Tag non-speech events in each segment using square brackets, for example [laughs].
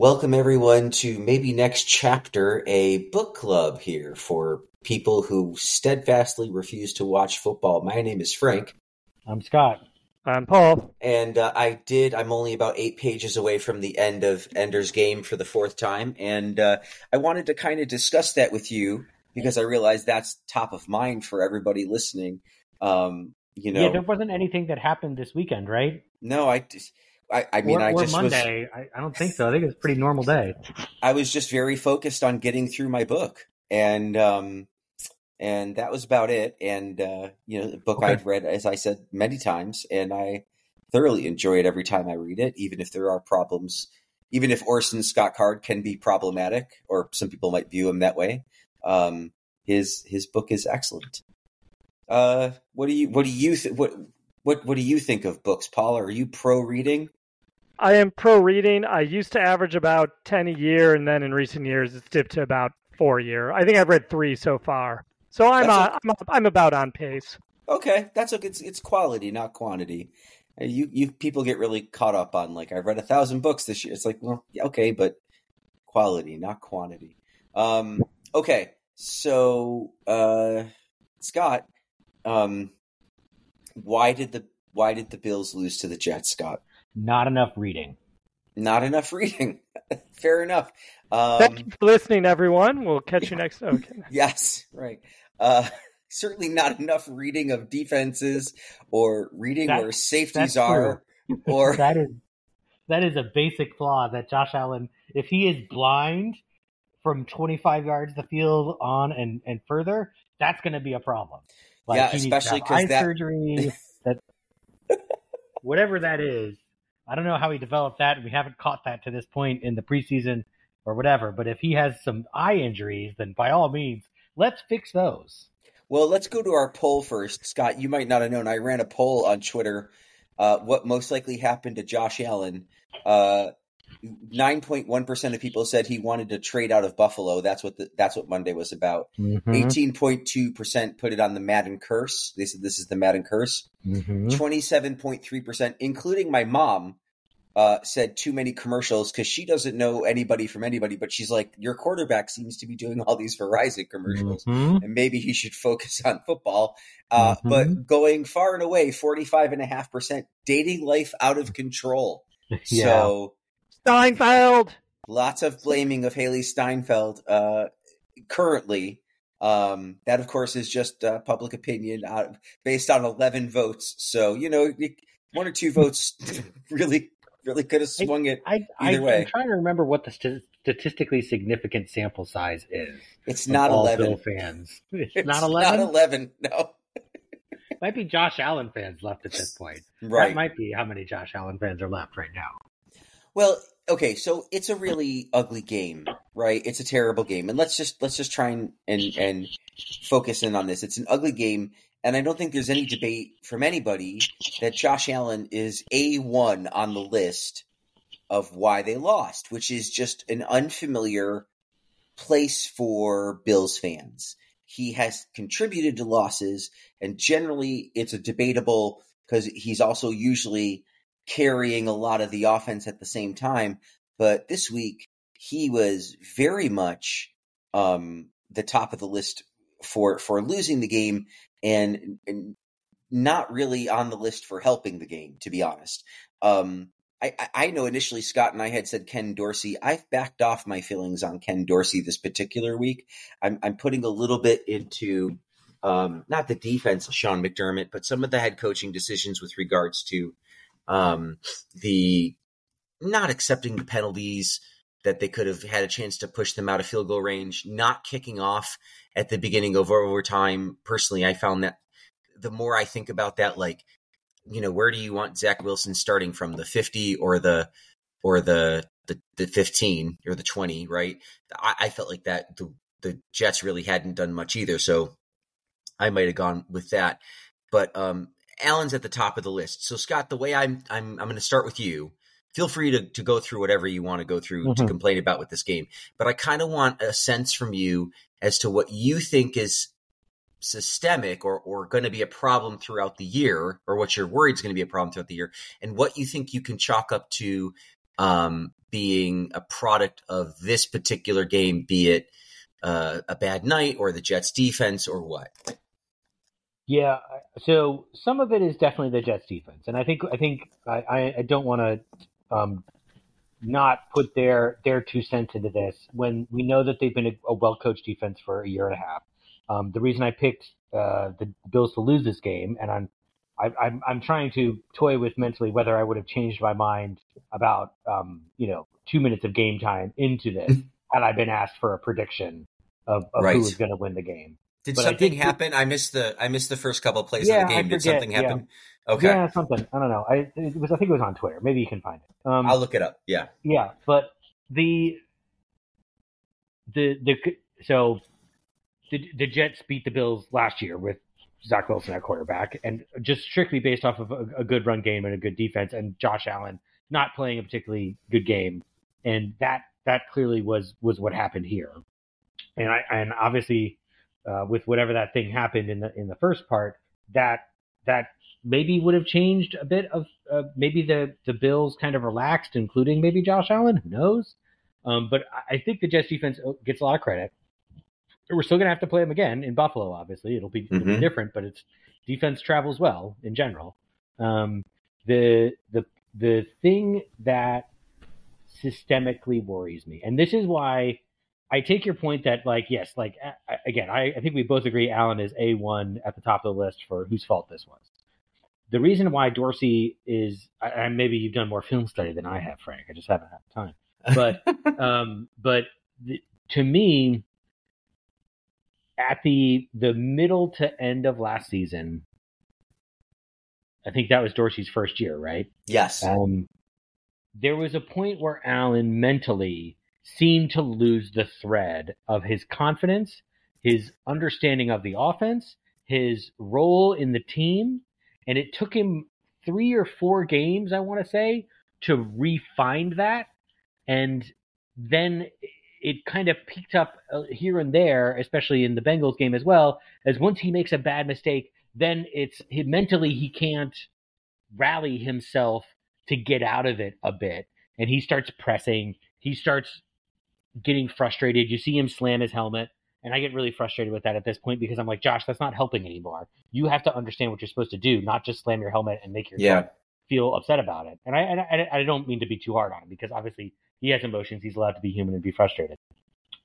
Welcome everyone to maybe next chapter, a book club here for people who steadfastly refuse to watch football. My name is Frank. I'm Scott. I'm Paul. And uh, I did, I'm only about eight pages away from the end of Ender's Game for the fourth time. And uh, I wanted to kind of discuss that with you because I realized that's top of mind for everybody listening. Um, you know, yeah, there wasn't anything that happened this weekend, right? No, I just. I, I mean, or, I or just Monday. was. I, I don't think so. I think it's a pretty normal day. I was just very focused on getting through my book, and um, and that was about it. And uh, you know, the book Okay. I'd read, as I said many times, and I thoroughly enjoy it every time I read it, even if there are problems. Even if Orson Scott Card can be problematic, or some people might view him that way, um, his his book is excellent. Uh, what do you what do you th- what what what do you think of books, Paul? Are you pro reading? I am pro reading. I used to average about 10 a year, and then in recent years, it's dipped to about four a year. I think I've read three so far. So I'm, That's uh, I'm, I'm about on pace. Okay, that's okay. It's it's quality, not quantity. Uh, You you people get really caught up on like I've read a thousand books this year. It's like well, yeah, okay, but quality, not quantity. Um, okay, so uh, Scott, um, why did the why did the Bills lose to the Jets, Scott? Not enough reading. Not enough [laughs] reading. Fair enough. Thank Um, you for listening, everyone. We'll catch you next. Okay. [laughs] yes, right. Uh, [laughs] certainly not enough reading of defenses or reading That- where safeties that's are or that is that is a basic flaw that Josh Allen, if he is blind from 25 yards the field on and and further, that's going to be a problem. Yeah, he needs to especially have 'cause eye that- surgery. That whatever that is, I don't know how he developed that. We haven't caught that to this point in the preseason or whatever. But if he has some eye injuries, then by all means, let's fix those. Well, let's go to our poll first. Scott, you might not have known. I ran a poll on Twitter. Uh, what most likely happened to Josh Allen? Uh, Nine point one percent of people said he wanted to trade out of Buffalo. That's what the, that's what Monday was about. Mm-hmm. Eighteen point two percent put it on the Madden curse. They said this is the Madden curse. Mm-hmm. Twenty-seven point three percent, including my mom, uh, said too many commercials because she doesn't know anybody from anybody. But she's like, your quarterback seems to be doing all these Verizon commercials Mhm. and maybe he should focus on football. Uh, Mhm. But going far and away, 45.5% dating life out of control. [laughs] Yeah. So Steinfeld. lots of blaming of Hailee Steinfeld uh, currently. Um, that, of course, is just uh, public opinion out, based on 11 votes. So, you know, one or two votes [laughs] really, really could have swung it. I, I, Either way. I'm trying to remember what the st- statistically significant sample size is. It's not all 11. Bill fans. [laughs] It's, It's not 11. Not 11. No. [laughs] Might be Josh Allen fans left at this point. Right. That might be how many Josh Allen fans are left right now. Well, okay, so it's a really ugly game, right? It's a terrible game, and let's just let's just try and and, and focus in on this. It's an ugly game, and I don't think there's any debate from anybody that Josh Allen is a one on the list of why they lost, which is just an unfamiliar place for Bills fans. He has contributed to losses, and generally, it's a debatable because he's also usually carrying a lot of the offense at the same time. But this week, he was very much um, the top of the list for for losing the game, and, and not really on the list for helping the game. To be honest, um, I, I- know initially Scott and I had said Ken Dorsey. I've backed off my feelings on Ken Dorsey this particular week. I'm, I'm putting a little bit into um, not the defense Sean McDermott, but some of the head coaching decisions with regards to um, the not accepting the penalties that they could have had a chance to push them out of field goal range, not kicking off at the beginning of overtime. Personally, I found that the more I think about that, like, you know, where do you want Zach Wilson starting from the 50 or the, or the, the, the 15 or the 20, right? I, I felt like that the, the Jets really hadn't done much either. So I might have gone with that. But, um, Allen's at the top of the list. So Scott, the way I'm I'm I'm going to start with you. Feel free to to go through whatever you want to go through to Mhm. complain about with this game, but I kind of want a sense from you as to what you think is systemic or or going to be a problem throughout the year, or what you're worried is going to be a problem throughout the year, and what you think you can chalk up to um, being a product of this particular game, be it uh, a bad night or the Jets defense or what? Yeah, so some of it is definitely the Jets defense, and I think I think I, I don't want to um, not put their their two cents into this when we know that they've been a, a well coached defense for a year and a half. Um, the reason I picked uh, the Bills to lose this game, and I'm I, am I'm, I'm trying to toy with mentally whether I would have changed my mind about um, you know two minutes of game time into this [laughs] had I been asked for a prediction of, of right. who was going to win the game. Did but something I happen? I missed the I missed the first couple of plays yeah, of the game. Did something happen? Okay. Yeah, something. I don't know. I it was I think it was on Twitter. Maybe you can find it. Um, I'll look it up. Yeah. Yeah, but the the the so the the Jets beat the Bills last year with Zach Wilson at quarterback, and just strictly based off of a, a, good run game and a good defense, and Josh Allen not playing a particularly good game, and that that clearly was was what happened here, and I and obviously uh, with whatever that thing happened in the in the first part, that that maybe would have changed a bit of uh, maybe the the Bills kind of relaxed, including maybe Josh Allen. Who knows? Um, but I think the Jets defense uh, gets a lot of credit we're still gonna have to play them again in Buffalo. Obviously, it'll be, it'll be mm-hmm. different, but it's defense travels well in general. Um, the the the thing that systemically worries me, and this is why I take your point that like yes, like again, I, I think we both agree Allen is a one at the top of the list for whose fault this was. The reason why Dorsey is, and maybe you've done more film study than I have, Frank. I just haven't had time. But [laughs] um, but the, to me, at the the middle to end of last season, I think that was Dorsey's first year, right? Yes. Um, there was a point where Allen mentally seemed to lose the thread of his confidence, his understanding of the offense, his role in the team, and it took him three or four games, I want to say, to refine that. And then it kind of peaked up uh, here and there, especially in the Bengals game as well. As once he makes a bad mistake, then it's he, mentally he can't rally himself to get out of it a bit, and he starts pressing. He starts getting frustrated. You see him slam his helmet, and I get really frustrated with that at this point because I'm like, Josh, that's not helping anymore. You have to understand what you're supposed to do, not just slam your helmet and make yourself yeah. feel upset about it. And I, and I, I don't mean to be too hard on him because obviously he has emotions. He's allowed to be human and be frustrated.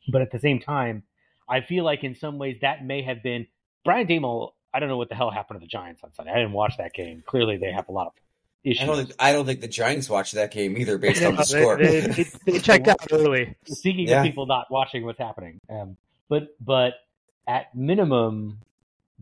But at the same time, I feel like in some ways that may have been Brian Daboll. I don't know what the hell happened to the Giants on Sunday. I didn't watch that game. Clearly, they have a lot of issues. I don't think, I don't think the Giants watched that game either, based [laughs] on the score. They, they, they checked out early. [laughs] Speaking yeah. of people not watching what's happening, um, but but at minimum,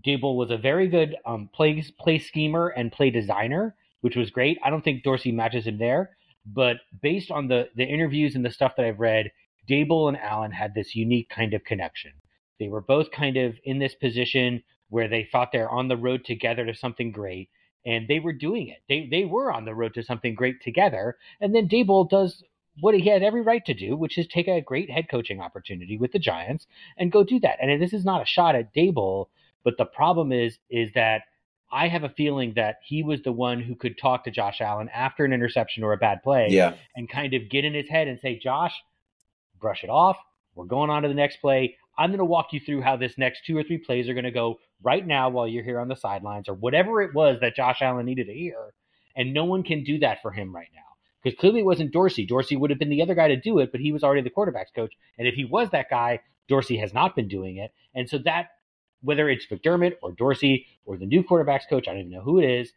Daboll was a very good um, play play schemer and play designer, which was great. I don't think Dorsey matches him there. But based on the the interviews and the stuff that I've read, Daboll and Allen had this unique kind of connection. They were both kind of in this position where they thought they're on the road together to something great, and they were doing it. They they were on the road to something great together. And then Daboll does what he had every right to do, which is take a great head coaching opportunity with the Giants and go do that. And this is not a shot at Daboll, but the problem is is that I have a feeling that he was the one who could talk to Josh Allen after an interception or a bad play yeah. and kind of get in his head and say, Josh, brush it off. We're going on to the next play. I'm going to walk you through how this next two or three plays are going to go right now while you're here on the sidelines or whatever it was that Josh Allen needed to hear. And no one can do that for him right now because clearly it wasn't Dorsey. Dorsey would have been the other guy to do it, but he was already the quarterbacks coach. And if he was that guy, Dorsey has not been doing it. And so that whether it's McDermott or Dorsey or the new quarterbacks coach, I don't even know who it is,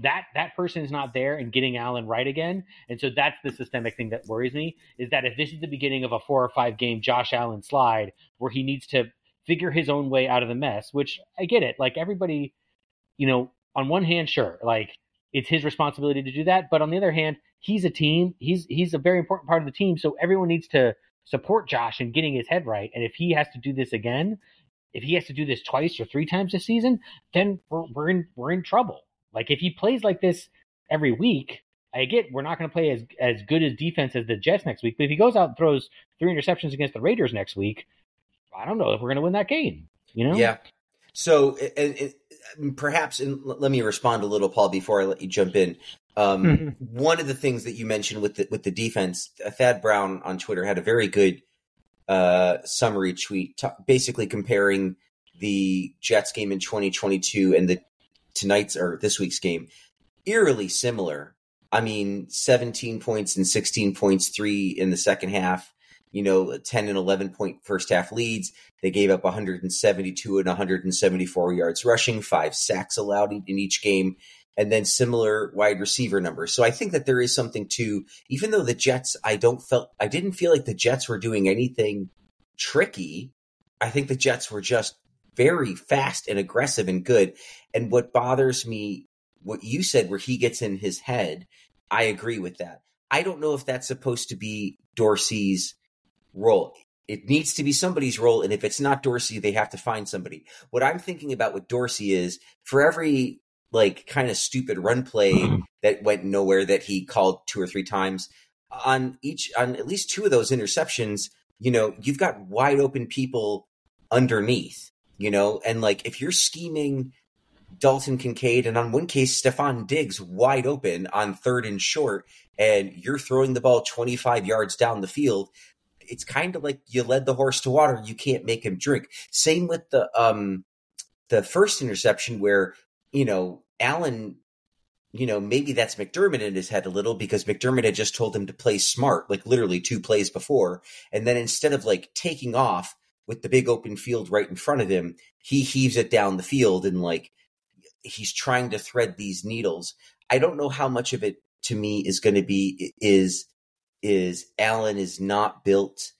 that that person is not there and getting Allen right again. And so that's the systemic thing that worries me is that if this is the beginning of a four or five game Josh Allen slide where he needs to figure his own way out of the mess, which I get it. Like everybody, you know, on one hand, sure, like it's his responsibility to do that. But on the other hand, he's a team. He's he's a very important part of the team. So everyone needs to support Josh in getting his head right. And if he has to do this again, if he has to do this twice or three times this season, then we're, we're in we're in trouble. Like if he plays like this every week, I get we're not going to play as as good as defense as the Jets next week. But if he goes out and throws three interceptions against the Raiders next week, I don't know if we're going to win that game. You know? Yeah. So, and, and perhaps, and let me respond a little, Paul, before I let you jump in. Um, mm-hmm. One of the things that you mentioned with the, with the defense, Thad Brown on Twitter had a very good uh, summary tweet, t- basically comparing the Jets game in 2022 and the tonight's or this week's game, eerily similar. I mean, 17 points and 16 points, three in the second half, you know, 10 and 11 point first half leads. They gave up 172 and 174 yards rushing, five sacks allowed in each game, and then similar wide receiver numbers. So I think that there is something to, even though the Jets, I don't felt, I didn't feel like the Jets were doing anything tricky. I think the Jets were just very fast and aggressive and good. And what bothers me, what you said, where he gets in his head, I agree with that. I don't know if that's supposed to be Dorsey's role. It needs to be somebody's role. And if it's not Dorsey, they have to find somebody. What I'm thinking about with Dorsey is for every like kind of stupid run play mm-hmm. that went nowhere that he called two or three times on each, on at least two of those interceptions, you know, you've got wide open people underneath you know, and like if you're scheming Dalton Kincaid and on one case Stefon Diggs wide open on third and short, and you're throwing the ball 25 yards down the field, it's kind of like you led the horse to water. You can't make him drink. Same with the um the first interception where you know Allen. You know, maybe that's McDermott in his head a little because McDermott had just told him to play smart, like literally two plays before. And then instead of like taking off, with the big open field right in front of him, he heaves it down the field and like he's trying to thread these needles. I don't know how much of it to me is going to be is is Allen is not built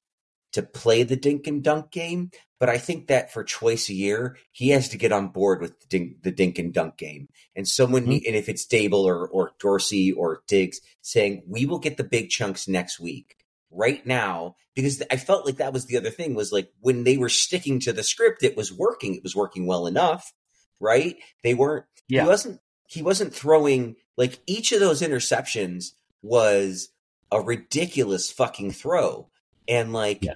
to play the dink and dunk game, but I think that for twice a year he has to get on board with the dink, the dink and dunk game. And someone, mm-hmm. and if it's Daboll or or Dorsey or Diggs saying we will get the big chunks next week, right now because I felt like that was the other thing was like when they were sticking to the script, it was working. It was working well enough, right? They weren't. Yeah. He wasn't. He wasn't throwing like each of those interceptions was a ridiculous fucking throw, and like, yeah.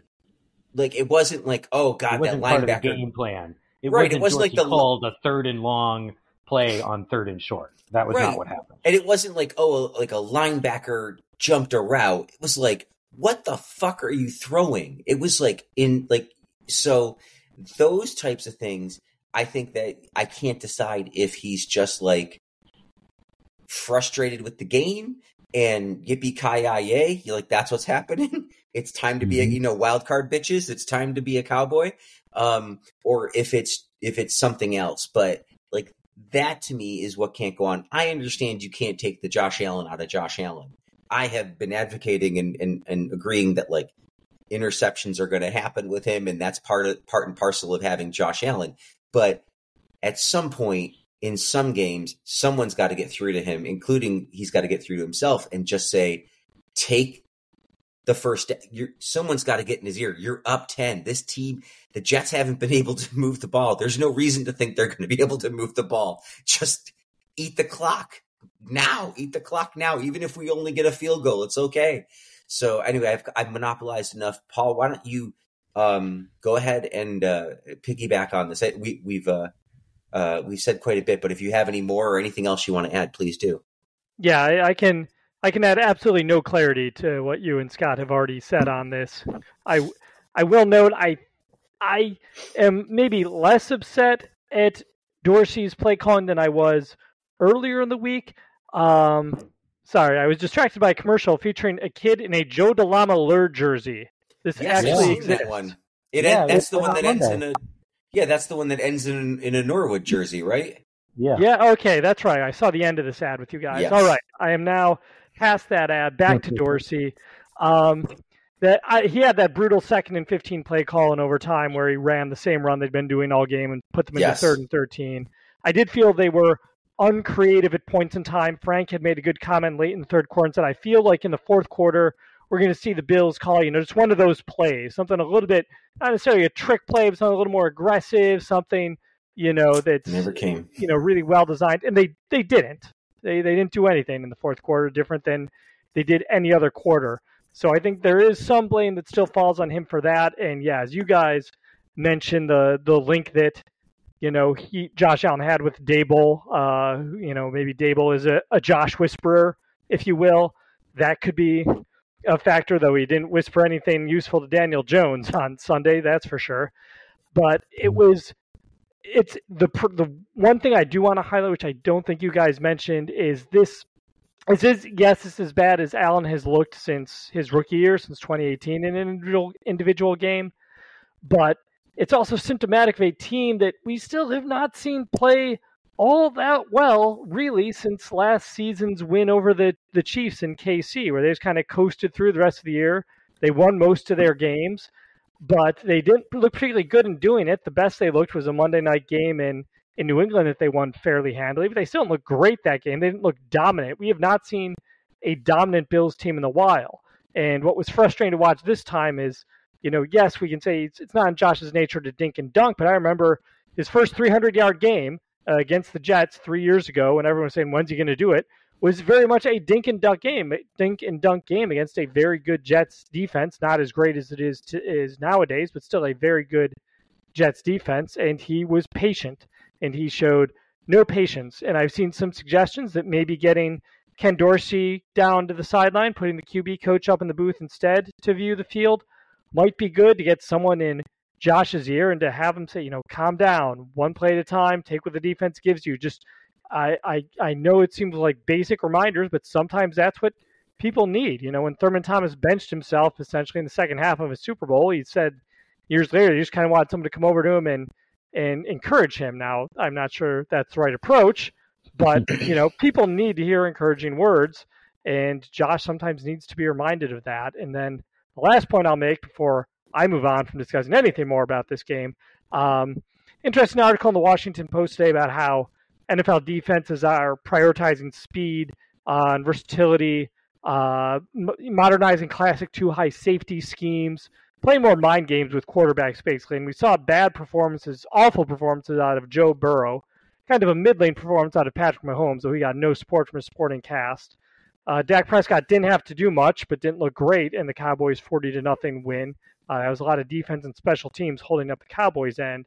like it wasn't like oh god that linebacker game plan. It right. Wasn't it wasn't like the called a third and long play on third and short. That was right. not what happened. And it wasn't like oh like a linebacker jumped a route. It was like what the fuck are you throwing? It was like in like so those types of things. I think that I can't decide if he's just like frustrated with the game and yippee ki yay, like that's what's happening. [laughs] It's time to be a mm-hmm. you know wild card bitches. It's time to be a cowboy, um, or if it's if it's something else. But like that to me is what can't go on. I understand you can't take the Josh Allen out of Josh Allen. I have been advocating and, and, and agreeing that like interceptions are going to happen with him, and that's part of part and parcel of having Josh Allen. But at some point in some games, someone's got to get through to him, including he's got to get through to himself and just say, take the first you're, someone's got to get in his ear. You're up 10. This team, the Jets haven't been [laughs] able to move the ball. There's no reason to think they're going to be able to move the ball. Just eat the clock now, eat the clock now. Even if we only get a field goal, it's okay. So anyway, I've, I've monopolized enough. Paul, why don't you um, go ahead and uh, piggyback on this? We, we've uh, uh, we've said quite a bit, but if you have any more or anything else you want to add, please do. Yeah, I, I can. I can add absolutely no clarity to what you and Scott have already said on this. I I will note I I am maybe less upset at Dorsey's play calling than I was earlier in the week. Um, sorry, I was distracted by a commercial featuring a kid in a Joe DeLama jersey. This yes, actually exists. That one. It yeah, that's the one that ends in a yeah, that's the one that ends in in a Norwood jersey, right? Yeah. Yeah. Okay, that's right. I saw the end of this ad with you guys. Yes. All right, I am now past that ad. Back to Dorsey. Um, that I, he had that brutal second and fifteen play call in overtime where he ran the same run they'd been doing all game and put them into yes. third and thirteen. I did feel they were uncreative at points in time. Frank had made a good comment late in the third quarter and said, I feel like in the fourth quarter, we're going to see the Bills call, you know, just one of those plays, something a little bit, not necessarily a trick play, but something a little more aggressive, something, you know, that's never came, you know, really well designed. And they, they didn't. They, they didn't do anything in the fourth quarter different than they did any other quarter. So I think there is some blame that still falls on him for that. And yeah, as you guys mentioned, the the link that you know he Josh Allen had with Daboll. Uh, you know maybe Daboll is a, a Josh whisperer, if you will. That could be a factor, though he didn't whisper anything useful to Daniel Jones on Sunday, that's for sure. But it hmm. was it's the the one thing I do want to highlight, which I don't think you guys mentioned, is this. This Is this yes, this is as bad as Allen has looked since his rookie year, since 2018 in an individual individual game, but it's also symptomatic of a team that we still have not seen play all that well, really, since last season's win over the, the Chiefs in KC, where they just kind of coasted through the rest of the year. They won most of their games, but they didn't look particularly good in doing it. The best they looked was a Monday night game in, in New England that they won fairly handily, but they still didn't look great that game. They didn't look dominant. We have not seen a dominant Bills team in a while. And what was frustrating to watch this time is, you know, yes, we can say it's, it's not in Josh's nature to dink and dunk, but I remember his first 300 yard game uh, against the Jets three years ago, when everyone was saying, "When's he going to do it?" was very much a dink and dunk game, dink and dunk game against a very good Jets defense, not as great as it is to, is nowadays, but still a very good Jets defense. And he was patient, and he showed no patience. And I've seen some suggestions that maybe getting Ken Dorsey down to the sideline, putting the QB coach up in the booth instead to view the field, might be good to get someone in Josh's ear and to have him say, you know, calm down, one play at a time, take what the defense gives you. Just, I, I, I know it seems like basic reminders, but sometimes that's what people need. You know, when Thurman Thomas benched himself essentially in the second half of a Super Bowl, he said years later he just kind of wanted someone to come over to him and and encourage him. Now, I'm not sure that's the right approach, but [clears throat] you know, people need to hear encouraging words, and Josh sometimes needs to be reminded of that. And then the last point I'll make before I move on from discussing anything more about this game. Um, interesting article in the Washington Post today about how NFL defenses are prioritizing speed and versatility, uh, modernizing classic two high safety schemes, playing more mind games with quarterbacks, basically. And we saw bad performances, awful performances out of Joe Burrow, kind of a mid lane performance out of Patrick Mahomes, though he got no support from his supporting cast. Uh, Dak Prescott didn't have to do much, but didn't look great in the Cowboys' 40 to nothing win. Uh, there was a lot of defense and special teams holding up the Cowboys' end.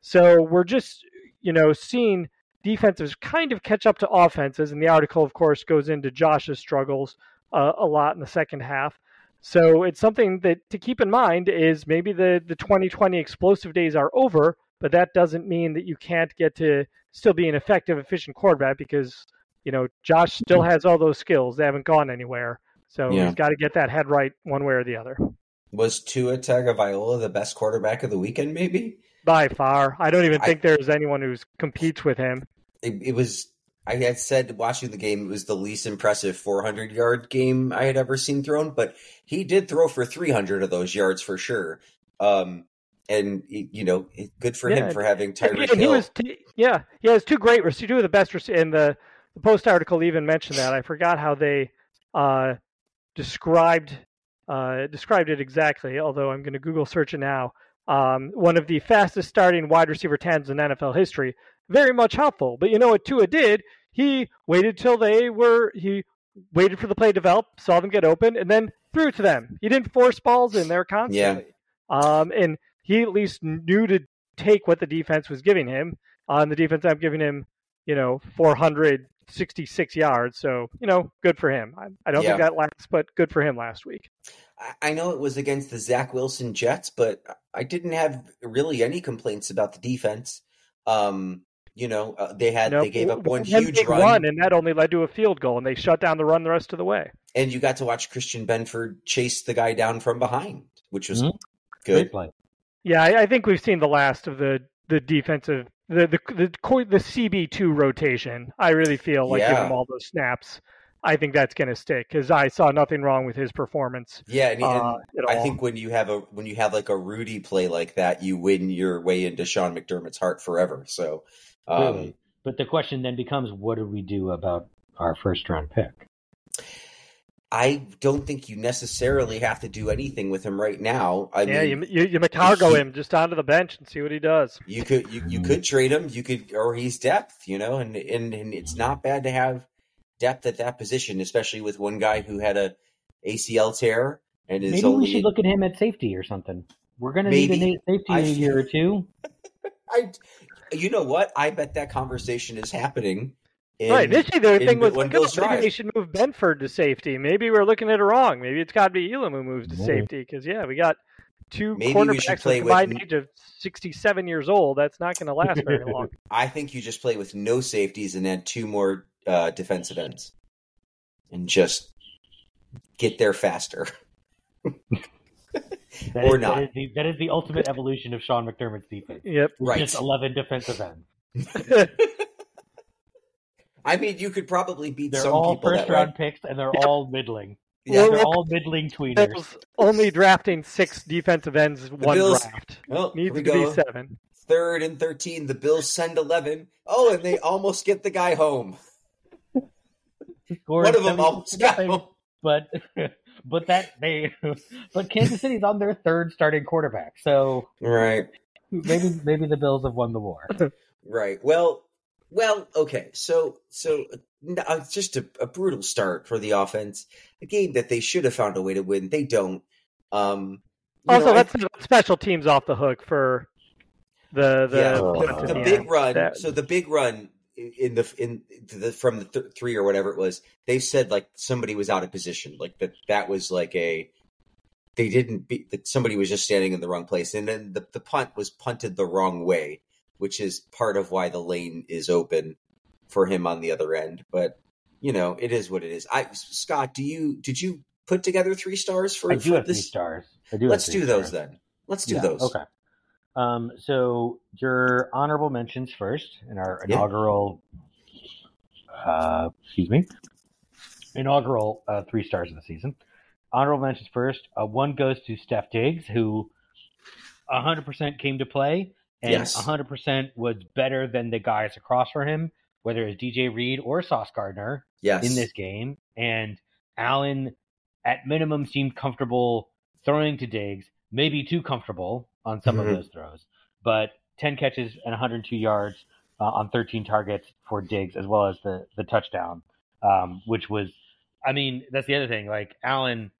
So we're just, you know, seeing defenses kind of catch up to offenses. And the article, of course, goes into Josh's struggles uh, a lot in the second half. So it's something that to keep in mind is maybe the, the 2020 explosive days are over, but that doesn't mean that you can't get to still be an effective, efficient quarterback because, you know, Josh still has all those skills. They haven't gone anywhere. So yeah. he's got to get that head right one way or the other was Tua Tagovailoa the best quarterback of the weekend? Maybe by far. I don't even think there's anyone who competes with him. It, it, was. I had said watching the game, it was the least impressive 400 yard game I had ever seen thrown, but he did throw for 300 of those yards for sure. Um, and you know, good for yeah, him for having Tyreek Hill. He was, yeah, he has two great receivers, two of the best receivers. And the the post article even mentioned that. I forgot how they uh, described uh, described it exactly, although I'm going to Google search it now. Um, one of the fastest starting wide receiver tens in NFL history. Very much helpful. But you know what Tua did? He waited till they were, he waited for the play to develop, saw them get open, and then threw to them. He didn't force balls in there constantly. Yeah. Um, and he at least knew to take what the defense was giving him. On the defense, I'm giving him, you know, 466 yards. So, you know, good for him. I, I don't yeah. think that lasts, but good for him last week. I know it was against the Zach Wilson Jets, but I didn't have really any complaints about the defense. Um, you know, uh, they had nope. they gave up one huge run, run, and that only led to a field goal, and they shut down the run the rest of the way. And you got to watch Christian Benford chase the guy down from behind, which was mm-hmm. good. Yeah, I, I, think we've seen the last of the the defensive the the the, the CB two rotation. I really feel like yeah. give him all those snaps. I think that's going to stick because I saw nothing wrong with his performance. Yeah, and, uh, I think when you have a when you have like a Rudy play like that, you win your way into Sean McDermott's heart forever. So, um, really? but the question then becomes, what do we do about our first round pick? I don't think you necessarily have to do anything with him right now. I yeah, mean, you, you, you McCargo him just onto the bench and see what he does. You could you, you could trade him. You could or he's depth, you know, and, and and it's not bad to have depth at that position, especially with one guy who had a ACL tear and is maybe we should look at him at safety or something. We're going to need a safety I, in a year or two. [laughs] I you know what? I bet that conversation is happening. In, right. Initially, their thing was maybe they should move Benford to safety. Maybe we're looking at it wrong. Maybe it's got to be Elam who moves to safety because yeah, we got two Maybe cornerbacks with combined with... age of 67 years old. That's not going to last very [laughs] long. I think you just play with no safeties and add two more uh, defensive ends, and just get there faster. [laughs] That or is, not. That is, the, that is, the, ultimate evolution of Sean McDermott's defense. Yep. Right. Just 11 defensive ends. [laughs] I mean, you could probably beat they're some all people first round way. picks, and they're yep. all middling. Yeah, they're all middling tweeters. Only drafting six defensive ends one Bills, draft. Oh, well, Needs to go. be seven. Third and thirteen. The Bills send eleven. Oh, and they almost get the guy home. One of them almost got home. But [laughs] but that they but Kansas City's on their third starting quarterback. So right. Maybe maybe the Bills have won the war. [laughs] right. Well, well, okay. So so uh, just a, a, brutal start for the offense. A game that they should have found a way to win. They don't. Um, also, know, that's I, special teams off the hook for the the, yeah, the, the big run. That, so the big run in the in the from the th- three or whatever it was, they said like somebody was out of position, like that that was like a they didn't be that somebody was just standing in the wrong place, and then the the punt was punted the wrong way, which is part of why the lane is open for him on the other end. But you know, it is what it is. I Scott, do you did you put together three stars for? I do for have this? three stars. I do. Let's do stars. those then. Let's do yeah, those. Okay. Um, so your honorable mentions first in our inaugural, yeah. uh, excuse me, inaugural uh, three stars of the season. Honorable mentions first. Uh, one goes to Steph Diggs, who 100% came to play and yes. 100% was better than the guys across from him, whether it's DJ Reed or Sauce Gardner yes. in this game. And Allen, at minimum, seemed comfortable throwing to Diggs, maybe too comfortable on some mm-hmm. of those throws. But 10 catches and 102 yards uh, on 13 targets for Diggs, as well as the the touchdown, um, which was, I mean, that's the other thing. Like Allen,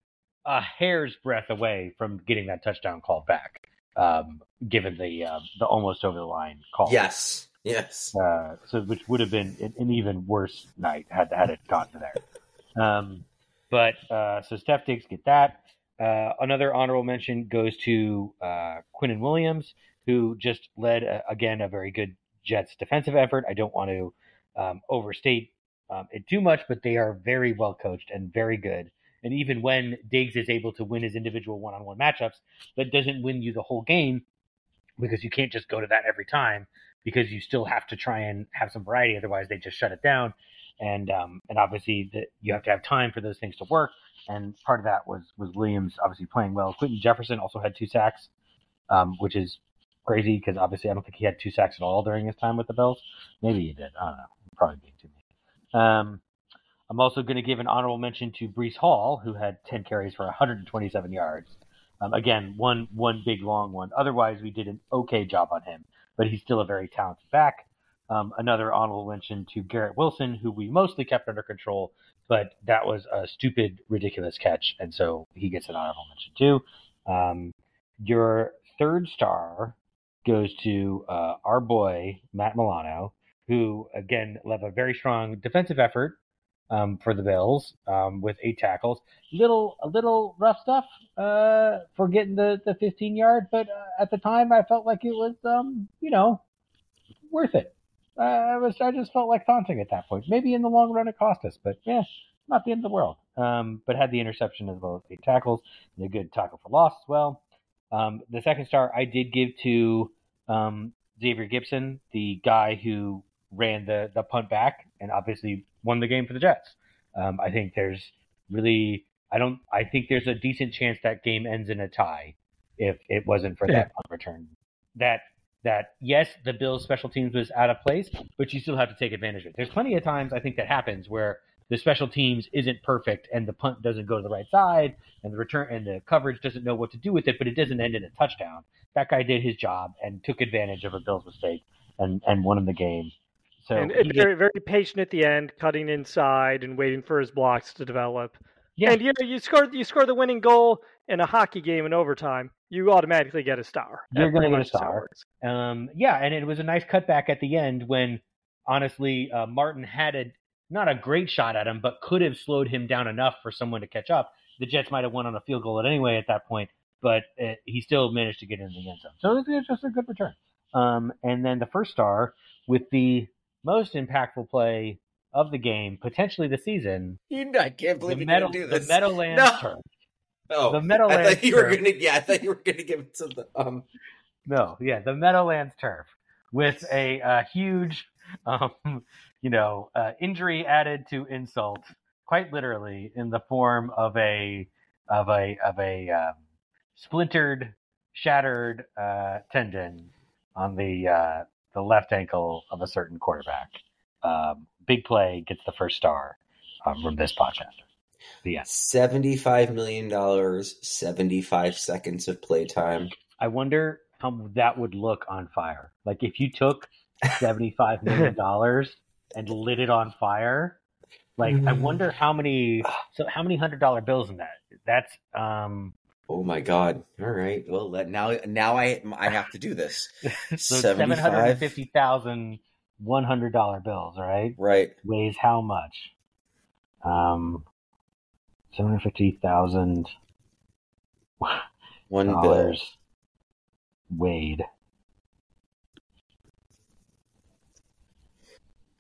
a hair's breadth away from getting that touchdown called back, um, given the uh, the almost over the line call. Yes, yes. Uh, so which would have been an, an, even worse night had had it gotten there. Um, but uh, so Steph Diggs get that. Uh, another honorable mention goes to uh, Quinnen Williams, who just led a, again a very good Jets defensive effort. I don't want to um, overstate um, it too much, but they are very well coached and very good. And even when Diggs is able to win his individual one-on-one matchups, that doesn't win you the whole game because you can't just go to that every time because you still have to try and have some variety. Otherwise, they just shut it down. And um, and obviously, that you have to have time for those things to work and part of that was was Williams obviously playing well. Quinton Jefferson also had two sacks, um, which is crazy because obviously I don't think he had two sacks at all during his time with the Bills. Maybe he did. I don't know. Probably being too many. Um, I'm also going to give an honorable mention to Breece Hall, who had 10 carries for 127 yards. Um, again, one one big long one. Otherwise, we did an okay job on him, but he's still a very talented back. Um, another honorable mention to Garrett Wilson, who we mostly kept under control, but that was a stupid, ridiculous catch, and so he gets an honorable mention too. Um, your third star goes to uh, our boy Matt Milano, who again led a very strong defensive effort um, for the Bills um, with eight tackles. Little a little rough stuff uh, for getting the, the 15 yard, but uh, at the time I felt like it was um, you know worth it. I was I just felt like taunting at that point. Maybe in the long run it cost us, but yeah, not the end of the world. Um, but had the interception as well as eight tackles and a good tackle for loss as well. Um, the second star I did give to um, Xavier Gipson, the guy who ran the the punt back and obviously won the game for the Jets. Um, I think there's really I don't I think there's a decent chance that game ends in a tie if it wasn't for yeah. that punt return. That that yes, the Bills special teams was out of place, but you still have to take advantage of it. There's plenty of times I think that happens where the special teams isn't perfect and the punt doesn't go to the right side and the return and the coverage doesn't know what to do with it, but it doesn't end in a touchdown. That guy did his job and took advantage of a Bills mistake and, and won the game. So and, very very patient at the end, cutting inside and waiting for his blocks to develop. Yeah. And you know, you score you score the winning goal in a hockey game in overtime, you automatically get a star. You're going to get a star. Um, yeah, and it was a nice cutback at the end when, honestly, uh, Martin had a not a great shot at him, but could have slowed him down enough for someone to catch up. The Jets might have won on a field goal at anyway at that point, but it, he still managed to get in the end zone. So it's just a good return. Um, and then the first star with the most impactful play of the game, potentially the season. You, I can't believe you didn't do this. The Meadowlands [laughs] no. turn. Oh, the Meadowlands. I thought you were gonna. Yeah, I thought you were gonna give it to the. Um... No, yeah, the Meadowlands turf with a uh, huge, um, you know, uh, injury added to insult, quite literally in the form of a of a of a um, splintered, shattered uh, tendon on the uh, the left ankle of a certain quarterback. Um, big play gets the first star um, from this podcast. Yeah. $75 million, 75 seconds of playtime. I wonder how that would look on fire. Like if you took $75 million [laughs] and lit it on fire, like I mm. wonder how many, so how many hundred dollar bills in that? That's, um, Oh my God! All right. Well, let, now now I I have to do this. [laughs] so seven hundred fifty thousand one hundred dollar bills, right? Right. Weighs how much? Um, seven hundred fifty thousand. One dollars weighed.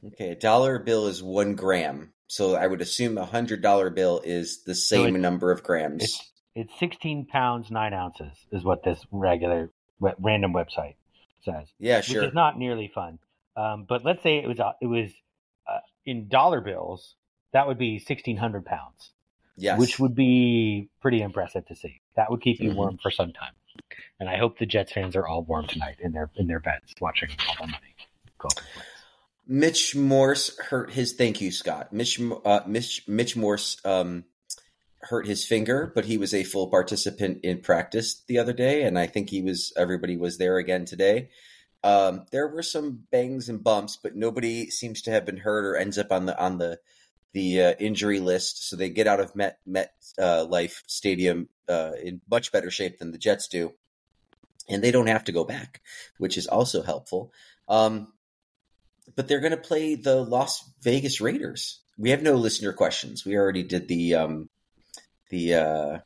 Okay, a dollar bill is one gram. So I would assume a hundred dollar bill is the same so it, number of grams. It's, it's sixteen pounds nine ounces is what this regular random website says. Yeah, sure. Which is not nearly fun. Um, but let's say it was uh, it was uh, in dollar bills, that would be sixteen hundred pounds. Yes. Which would be pretty impressive to see. That would keep you mm-hmm. warm for some time. And I hope the Jets fans are all warm tonight in their in their beds watching all the money go. Mitch Morse hurt his. Thank you, Scott. Mitch uh, Mitch Mitch Morse um, hurt his finger, but he was a full participant in practice the other day, and I think he was. Everybody was there again today. Um, there were some bangs and bumps, but nobody seems to have been hurt or ends up on the on the the uh, injury list. So they get out of Met Met uh, Life Stadium uh, in much better shape than the Jets do, and they don't have to go back, which is also helpful. Um, but they're going to play the Las Vegas Raiders. We have no listener questions. We already did the um, the uh,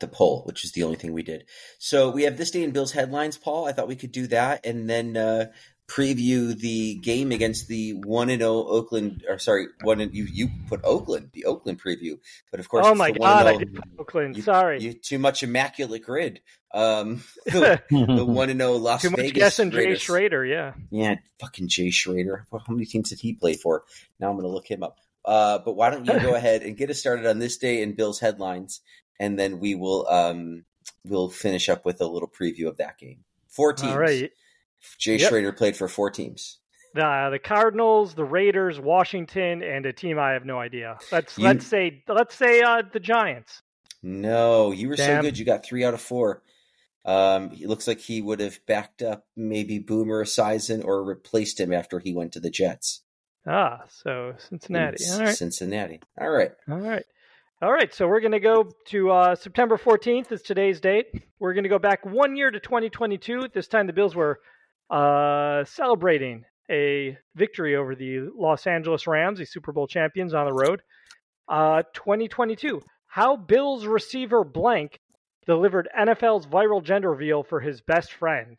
the poll, which is the only thing we did. So we have this day in Bills headlines, Paul. I thought we could do that, and then uh, preview the game against the one and zero oh Oakland. Or sorry, one and you you put Oakland, the Oakland preview, but of course, oh my god, I did Oakland. You, sorry, you too much immaculate grid. Um, [laughs] [laughs] the, one and zero oh Las too Vegas. much guessing Jay Schroeder, yeah, yeah, fucking Jay Schroeder. How many teams did he play for? Now I'm going to look him up. Uh, but why don't you go [laughs] ahead and get us started on this day in Bills headlines, and then we will um, we'll finish up with a little preview of that game. Four teams. All right. Jay yep. Schroeder played for four teams. The the Cardinals, the Raiders, Washington, and a team I have no idea. Let's you, let's say let's say uh, the Giants. No, you were Damn. so good. You got three out of four. Um, it looks like he would have backed up maybe Boomer Esiason or replaced him after he went to the Jets. Ah, so Cincinnati. All right. Cincinnati. All right. All right. All right. So we're going to go to uh, September 14th is today's date. We're going to go back one year to 2022. This time the Bills were uh, celebrating a victory over the Los Angeles Rams, the Super Bowl champions on the road. Uh, 2022. How Bills receiver blank delivered NFL's viral gender reveal for his best friend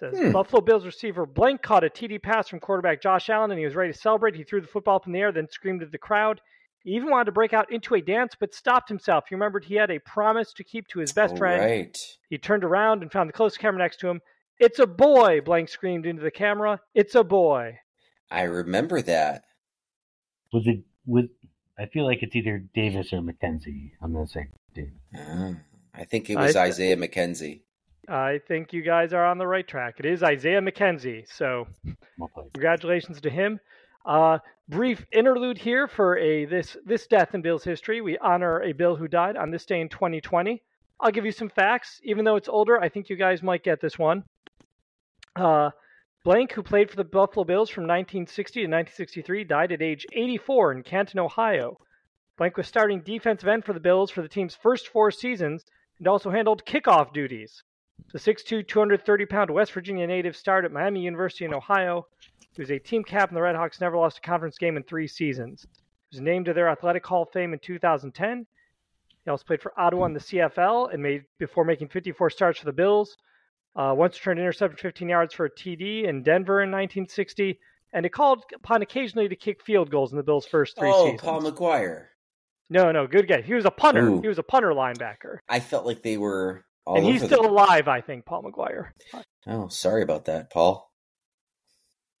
says hmm. Buffalo Bills receiver Blank caught a TD pass from quarterback Josh Allen and he was ready to celebrate. He threw the football up in the air, then screamed at the crowd. He even wanted to break out into a dance, but stopped himself. He remembered he had a promise to keep to his best friend. Right. He turned around and found the close camera next to him. It's a boy, Blank screamed into the camera. It's a boy. I remember that. Was it was I feel like it's either Davis or McKenzie. I'm gonna say Davis. Uh, I think it was I, Isaiah McKenzie. I think you guys are on the right track. It is Isaiah McKenzie. So, congratulations to him. Uh, brief interlude here for a this this death in Bill's history. We honor a Bill who died on this day in 2020. I'll give you some facts. Even though it's older, I think you guys might get this one. Uh, Blank, who played for the Buffalo Bills from 1960 to 1963, died at age 84 in Canton, Ohio. Blank was starting defensive end for the Bills for the team's first four seasons and also handled kickoff duties. The 6'2", 230-pound West Virginia native starred at Miami University in Ohio. He was a team captain. The Redhawks never lost a conference game in three seasons. He was named to their Athletic Hall of Fame in 2010. He also played for Ottawa in the CFL and made before making 54 starts for the Bills. Uh, once returned intercepted 15 yards for a TD in Denver in 1960, and he called upon occasionally to kick field goals in the Bills' first three oh, seasons. Oh, Paul Maguire. No, no, good guy. He was a punter. Ooh. He was a punter linebacker, I felt like they were all and he's still the- alive. I think Paul Maguire. Oh, sorry about that, Paul.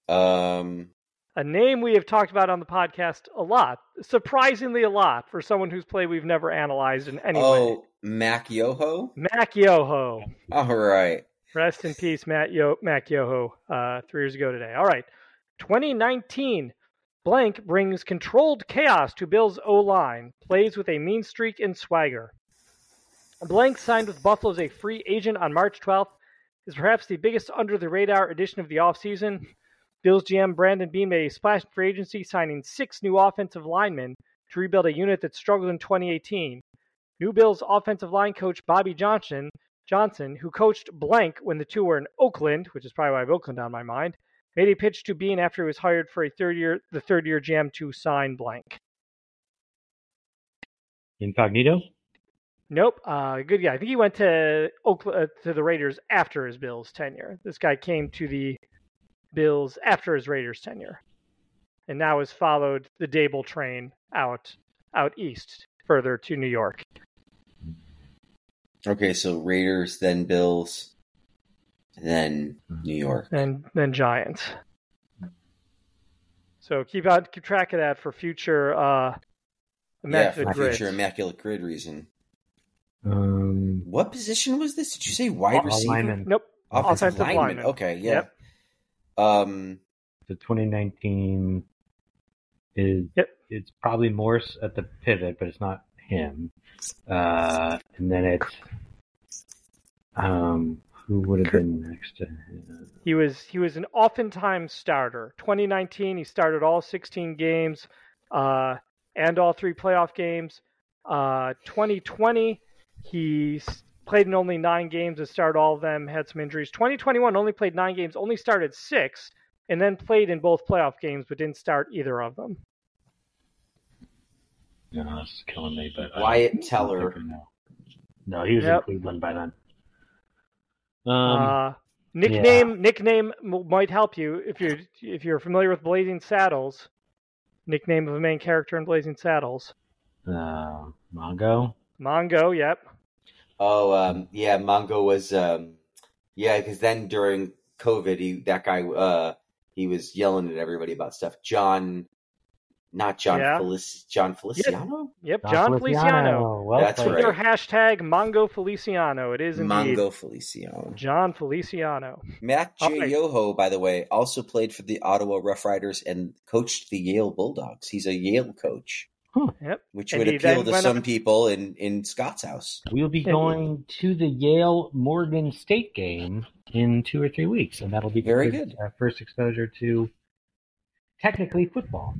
Um, A name we have talked about on the podcast a lot, surprisingly a lot for someone whose play we've never analyzed in any way. oh, Mack Yoho. Mack Yoho. All right. Rest in peace, Matt Yo- Mack Yoho, uh, three years ago today. All right. 2019. Blank brings controlled chaos to Bill's O line, plays with a mean streak and swagger. Blank signed with Buffalo as a free agent on March 12th, is perhaps the biggest under the radar addition of the offseason. Bills GM Brandon Beane made a splash free agency, signing six new offensive linemen to rebuild a unit that struggled in 2018. New Bills offensive line coach Bobby Johnson Johnson, who coached Blank when the two were in Oakland, which is probably why I have Oakland on my mind, made a pitch to Beane after he was hired for a third year, the third year GM to sign Blank. Incognito. Nope, uh, good guy. I think he went to Oakland, uh, to the Raiders after his Bills tenure. This guy came to the Bills after his Raiders tenure, and now has followed the Daboll train out out east, further to New York. Okay, so Raiders, then Bills, then New York. and then Giants. So keep out keep track of that for future uh Yeah, immaculate for grids. future immaculate grid reason. Um, What position was this? Did you say wide a receiver? lineman. Nope. Offensive, Offensive lineman. lineman. Okay, yeah. Yep. Um, The 2019 is Yep. it's probably Morse at the pivot, but it's not him. Uh, and then it's um, who would have been next to him? He was he was an oftentimes starter. 2019 he started all 16 games uh and all three playoff games. Uh 2020 he played in only 9 games and started all of them, had some injuries. 2021 only played 9 games, only started 6 and then played in both playoff games but didn't start either of them. No, that's killing me. But Wyatt don't Teller. think I know. No, he was Yep. in Cleveland by then. Um, uh, nickname nickname might help you if you're if you're familiar with Blazing Saddles. Nickname of a main character in Blazing Saddles. uh, Mongo. Mongo, yep. oh, um, yeah, Mongo was, um, yeah, because then during COVID, he that guy, uh, he was yelling at everybody about stuff. John, not John Yeah. Felic, Jon Feliciano, Yep, Jon Feliciano. Well That's played. right. Twitter hashtag Mongo Feliciano. It is indeed Mongo Feliciano. Jon Feliciano. Mac All J. right. Yoho, by the way, also played for the Ottawa Rough Riders and coached the Yale Bulldogs. He's a Yale coach, Yep. which And would appeal to some up- people in, in Scott's house. We'll be going to the Yale Morgan State game in two or three weeks, and that'll be Very his, good. Uh, first exposure to technically football.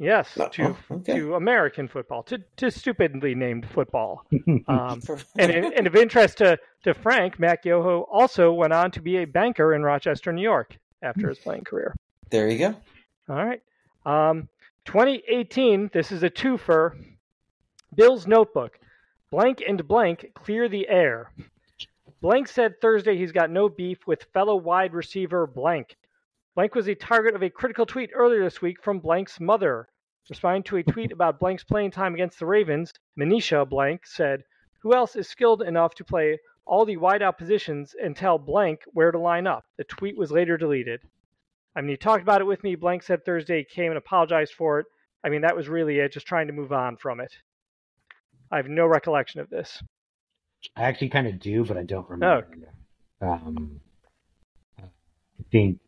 Yes, Oh, to okay. to American football, to to stupidly named football. [laughs] Um, For- [laughs] and, and of interest to, to Frank, Mack Yoho also went on to be a banker in Rochester, New York after his playing career. there you go. All right. Um, 2018, this is a twofer. Bill's notebook. Blank and blank clear the air. Blank said Thursday he's got no beef with fellow wide receiver blank. Blank was a target of a critical tweet earlier this week from Blank's mother. Responding to a tweet about Blank's playing time against the Ravens, Manisha Blank said, Who else is skilled enough to play all the wideout positions and tell Blank where to line up? The tweet was later deleted. I mean, he talked about it with me. Blank said Thursday, came and apologized for it. I mean, that was really it, just trying to move on from it. I have no recollection of this. I actually kind of do, but I don't remember. Um, I think.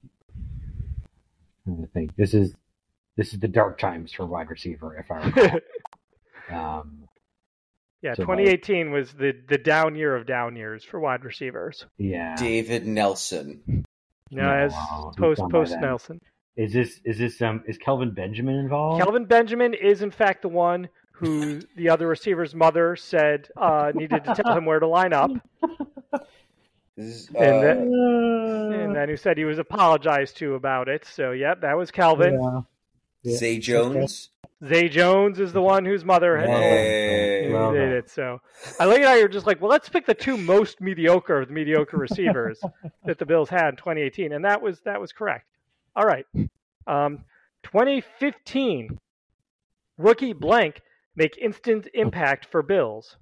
I think this is this is the dark times for wide receiver, if I [laughs] recall. um, yeah, So, 2018 was the, the down year of down years for wide receivers. yeah. David Nelson. No, No, as he's post post Nelson. Is this is this um is Kelvin Benjamin involved? Kelvin Benjamin is in fact the one who [laughs] the other receiver's mother said uh, needed to tell him where to line up. This is, And uh, then- and then who said he was apologized to about it. So, yep, that was Kelvin. Yeah. Yeah. Zay Jones. Zay Jones is the one whose mother had Hey. Well did done. it. So I like how you're just like, well, let's pick the two most mediocre of the mediocre [laughs] receivers that the Bills had in 2018, and that was that was correct. All right, um, 2015 rookie blank make instant impact for Bills.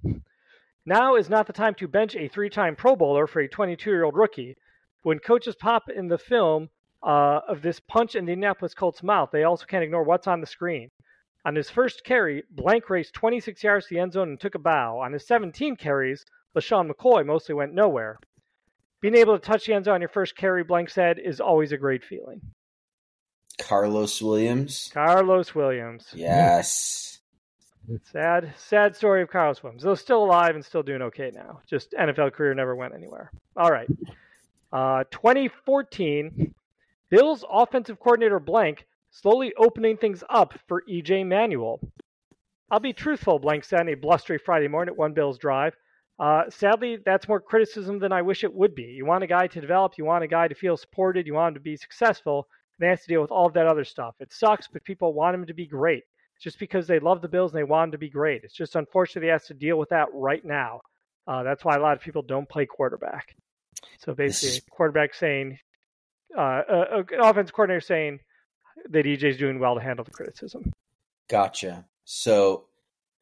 Now is not the time to bench a three-time Pro Bowler for a 22-year-old rookie. When coaches pop in the film uh, of this punch in the Indianapolis Colts mouth, they also can't ignore what's on the screen. On his first carry, Blank raced 26 yards to the end zone and took a bow. On his 17 carries, LeSean McCoy mostly went nowhere. Being able to touch the end zone on your first carry, Blank said, is always a great feeling. Carlos Williams. Carlos Williams. Yes. Sad, sad story of Carlos Williams. Though still alive and still doing okay now. Just NFL career never went anywhere. All right. Uh, 2014, Bills offensive coordinator Blank slowly opening things up for EJ Manuel. I'll be truthful, Blank said on a blustery Friday morning at One Bills Drive. Uh, sadly, that's more criticism than I wish it would be. You want a guy to develop, you want a guy to feel supported, you want him to be successful, and they have to deal with all of that other stuff. It sucks, but people want him to be great just because they love the Bills and they want him to be great. It's just unfortunately he has to deal with that right now. Uh, that's why a lot of people don't play quarterback. So basically, quarterback saying, uh, uh, an offense coordinator saying that EJ's doing well to handle the criticism. Gotcha. So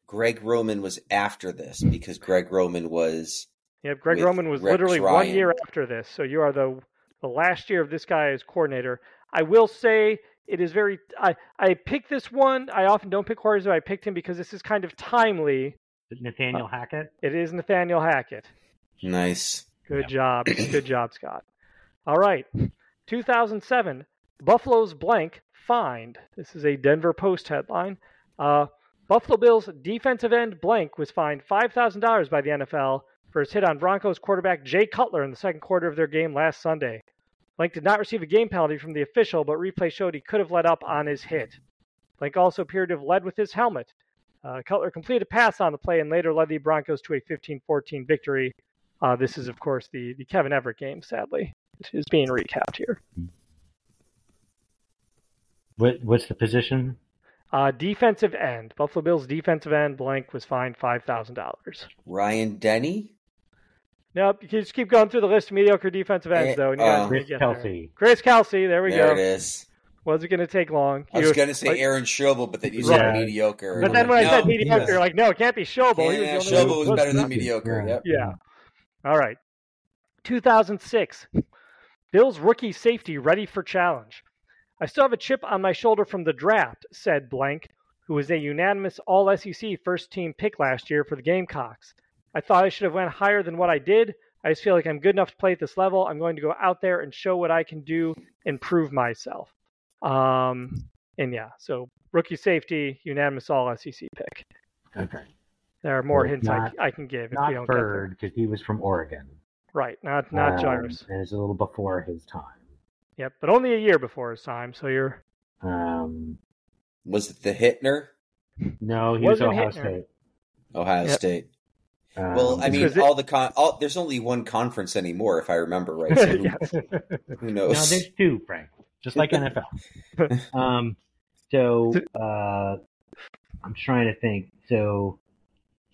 Greg Roman was after this because Greg Roman was Yep, Greg Roman was Rex literally one year after this. So you are the the last year of this guy as coordinator. I will say it is very. I I picked this one. I often don't pick quarterbacks, but I picked him because this is kind of timely. Nathaniel Hackett. It is Nathaniel Hackett. nice. Good job. Good [clears throat] job, Scott. All right. 2007, Buffalo's blank fined. This is a Denver Post headline. Uh, Buffalo Bills defensive end blank was fined $5,000 by the NFL for his hit on Broncos quarterback Jay Cutler in the second quarter of their game last Sunday. Blank did not receive a game penalty from the official, but replay showed he could have let up on his hit. Blank also appeared to have led with his helmet. Uh, Cutler completed a pass on the play and later led the Broncos to a 15 14 victory. Uh, this is, of course, the, the Kevin Everett game, sadly, is being recapped here. What, what's the position? Uh, defensive end. Buffalo Bills defensive end blank was fined $5,000. Ryan Denney. Nope, you can just keep going through the list of mediocre defensive ends, Eh, though. And you guys uh, can Chris get there. Kelsay. Chris Kelsay, there we there go. it is. Wasn't going to take long. I was You- going to say like- Aaron Schobel, but then you Right. said mediocre. But then when I said mediocre, yeah. you're like, no, it can't be Schobel. He yeah, was the only one Schobel was was better than mediocre. Yeah. Yep. Yeah. All right. 2006. Bills rookie safety ready for challenge. I still have a chip on my shoulder from the draft, said Blank, who was a unanimous All SEC first team pick last year for the Gamecocks. I thought I should have went higher than what I did. I just feel like I'm good enough to play at this level. I'm going to go out there and show what I can do and prove myself. Um, and yeah, so rookie safety, unanimous All SEC pick. Okay. There are more Well, hints not- I, I can give if we Not don't get. Byrd, because he was from Oregon. Right, not not Um, Jairus. And it's a little before his time. Yep, but only a year before his time. So you're Um, Was it the Whitner? no, he was Ohio Whitner. State. Ohio Yep. State. Um, Well, I mean, it- all the con. All, there's only one conference anymore, if I remember right. So [laughs] who, yes. who no, knows? there's two, Frank. Just like [laughs] NFL. um, so [laughs] uh, I'm trying to think. So,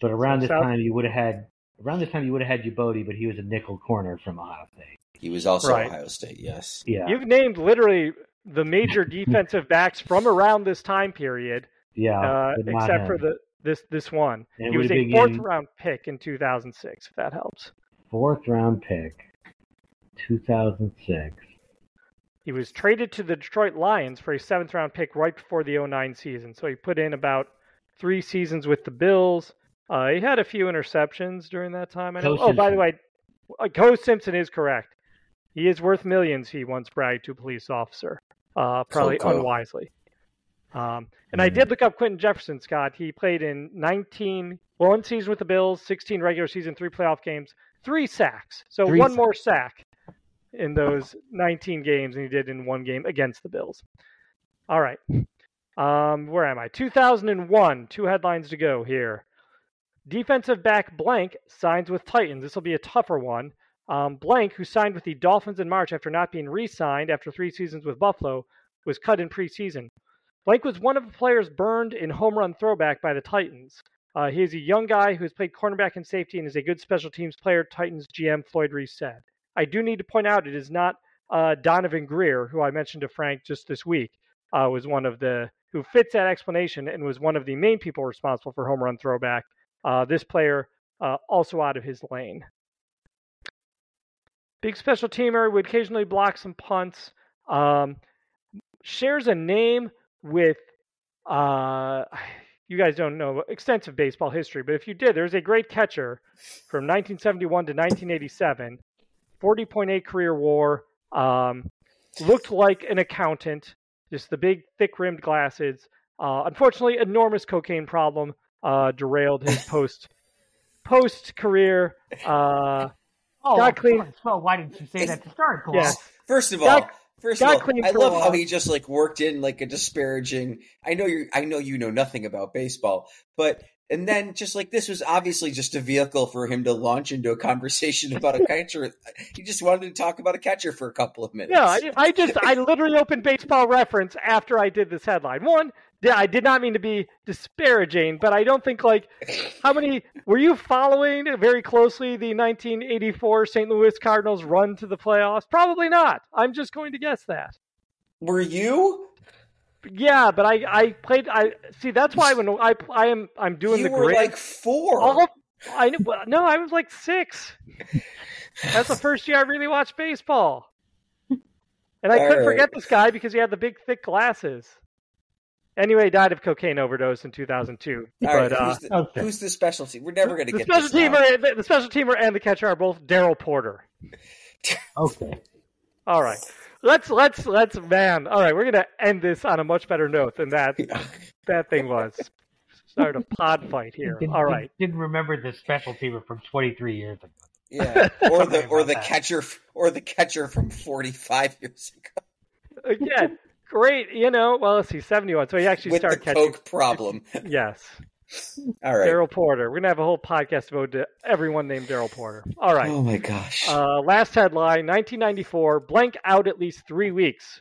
but around this South- time you would have had around this time you would have had Youboty, but he was a nickel corner from Ohio State. He was also Right. Ohio State. Yes. Yeah, You've named literally the major [laughs] defensive backs from around this time period, yeah, uh, but not except for the this this one. And he was a fourth in- round pick in 2006. If that helps. fourth round pick, 2006. He was traded to the Detroit Lions for a seventh round pick right before the 09 season. So he put in about three seasons with the Bills. Uh, he had a few interceptions during that time. I know. Coach Oh, by the way, uh, Ko Simpson is correct. He is worth millions. He once bragged to a police officer, uh, probably Coco. unwisely. Um, and I Mhm. did look up Quinton Jefferson, Scott. He played in 19, well, one season with the Bills, 16 regular season, three playoff games, three sacks. So Three one sacks. more sack in those 19 games than he did in one game against the Bills. All right. [laughs] Um, where am I? 2001. Two headlines to go here. Defensive back blank signs with Titans. This will be a tougher one. Um, blank, who signed with the Dolphins in March after not being re-signed after three seasons with Buffalo, was cut in preseason. Blank was one of the players burned in home run throwback by the Titans. Uh, he is a young guy who has played cornerback and safety and is a good special teams player, Titans GM Floyd Reese said. I do need to point out it is not uh, Donovan Greer, who I mentioned to Frank just this week, uh, was one of the who fits that explanation and was one of the main people responsible for home run throwback. Uh, this player uh, also out of his lane. Big special teamer would occasionally block some punts. Um, shares a name with uh, [sighs] you guys don't know extensive baseball history, but if you did, there's a great catcher from 1971 to 1987, 40.8 career WAR, um, looked like an accountant, just the big, thick rimmed glasses. Uh, unfortunately, enormous cocaine problem uh, derailed his [laughs] post post career. Uh, oh, got clean. Well, why didn't you say that to start? Yes. First of all, First of all, I love how he just like worked in like a disparaging. I know you. I know you know nothing about baseball, but and then just like this was obviously just a vehicle for him to launch into a conversation about a [laughs] catcher. he just wanted to talk about a catcher for a couple of minutes. Yeah, I, I just I literally opened Baseball Reference after I did this headline. One, I did not mean to be disparaging, but I don't think like how many were you following very closely the 1984 St. Louis Cardinals run to the playoffs? Probably not. I'm just going to guess that. Were you? Yeah, but I I played. I see. That's why when I I am I'm doing you the were like four. All, I no, I was like six. That's the first year I really watched baseball. And I all couldn't right. forget this guy because he had the big thick glasses. Anyway, died of cocaine overdose in 2002. All but, right, uh, who's, the, okay. who's the specialty? We're never going to get special teamer. The, the special teamer and the catcher are both Daryl Porter. [laughs] okay. All right. Let's let's let's man. All right, we're gonna end this on a much better note than that that thing was. Start a pod fight here. Didn't, All right. Didn't remember the special teamer from 23 years ago. Yeah, [laughs] or the or the that. [laughs] catcher or the catcher from 45 years ago. Again, great. You know, well, let's see, 71. So he actually With started the catching. Coke problem. [laughs] yes. [laughs] All right. Daryl Porter. We're gonna have a whole podcast devoted to everyone named Daryl Porter. All right. Oh my gosh. Uh, last headline: 1994. Blank out at least three weeks.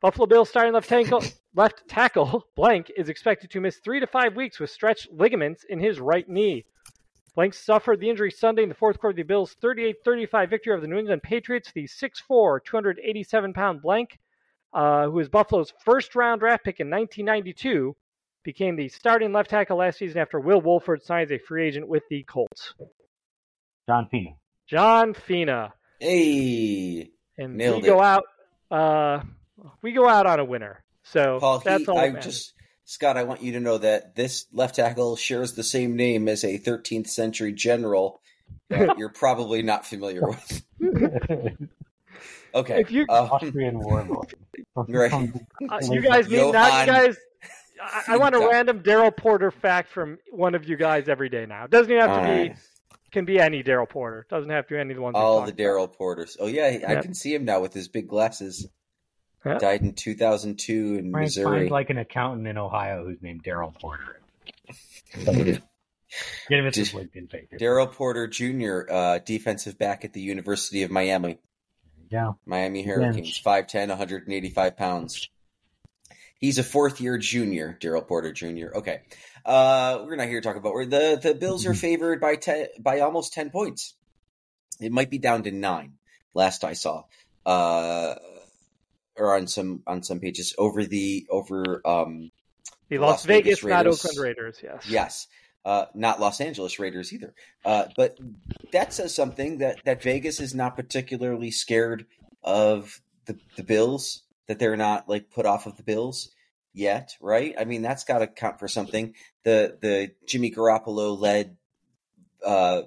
Buffalo Bills starting left tackle, [laughs] left tackle Blank is expected to miss three to five weeks with stretched ligaments in his right knee. Blank suffered the injury Sunday in the fourth quarter of the Bills' 38-35 victory over the New England Patriots. The 6'4", 287-pound Blank uh, who was Buffalo's first round draft pick in 1992, became the starting left tackle last season after Will Wolford signed as a free agent with the Colts. John Fina. John Fina. Hey, and Nailed we it. go out. Uh, we go out on a winner. So Paul, that's he, all. I just Scott, I want you to know that this left tackle shares the same name as a 13th century general that [laughs] you're probably not familiar with. [laughs] Okay. If you um, Austrian warlord. [laughs] [laughs] Right. [laughs] Uh, you guys mean now? You guys. I, I want a random Daryl Porter fact from one of you guys every day now. It doesn't even have to All be. right. Can be any Daryl Porter. Doesn't have to be any of the ones. All the Daryl Porters. Oh yeah, I can see him now with his big glasses. Yep. Died in 2002 in Frank Missouri. finds like an accountant in Ohio who's named Daryl Porter. Get him his Just- LinkedIn page. Daryl Porter Jr., uh, defensive back at the University of Miami. Yeah. Miami Hurricanes, 5'10", 185 pounds. He's a fourth year junior, Daryl Porter Jr. Okay. Uh, we're not here to talk about where the, the Bills are favored by ten, by almost 10 points. It might be down to nine, last I saw. Uh, or on some on some pages over the over um The Las, Las Vegas Vegas, not Oakland Raiders. Yes. Yes. Uh, not Los Angeles Raiders either. Uh, but that says something that, that Vegas is not particularly scared of the, the Bills, that they're not like put off of the Bills yet, right? I mean, that's got to count for something. The, the Jimmy Garoppolo led, uh,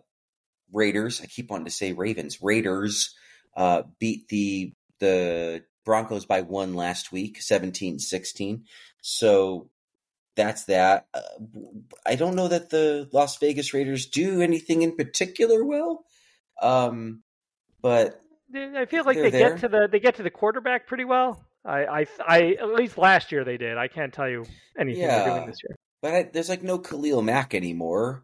Raiders, I keep wanting to say Ravens, Raiders, uh, beat the, the Broncos by one last week, 17 16. So that's that. Uh, I don't know that the Las Vegas Raiders do anything in particular well, um, but I feel like They're there. get to the they get to the quarterback pretty well. I, I, I, at least last year they did. I can't tell you anything yeah, they're doing this year. But I, there's like no Khalil Mack anymore.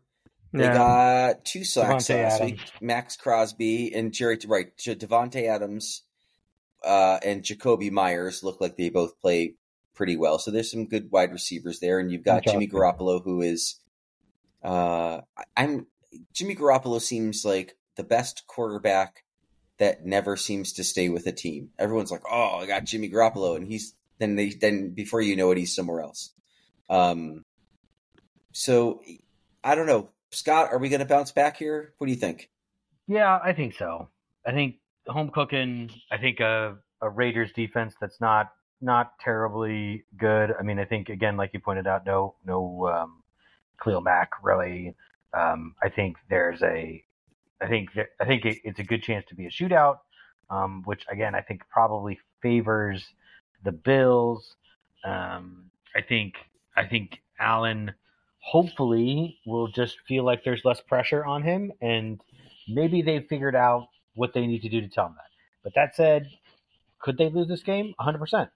They yeah. got two sacks Davante last Adams. week: Maxx Crosby and Jerry. Right, Davante Adams uh, and Jakobi Meyers look like they both play pretty well. So there's some good wide receivers there, and you've got Jimmy Garoppolo, who is. Uh, I'm Jimmy Garoppolo seems like the best quarterback that never seems to stay with a team. Everyone's like, "Oh, I got Jimmy Garoppolo," and he's then they then before you know it, he's somewhere else. Um, so I don't know, Scott. Are we going to bounce back here? What do you think? Yeah, I think so. I think home cooking. I think a, a Raiders defense that's not not terribly good. I mean, I think again, like you pointed out, no no um, Khalil Mack really. Um, I think there's a I think I think it's a good chance to be a shootout, um, which again I think probably favors the Bills. Um, I think I think Allen hopefully will just feel like there's less pressure on him, and maybe they figured out what they need to do to tell him that. But that said, could they lose this game? 100.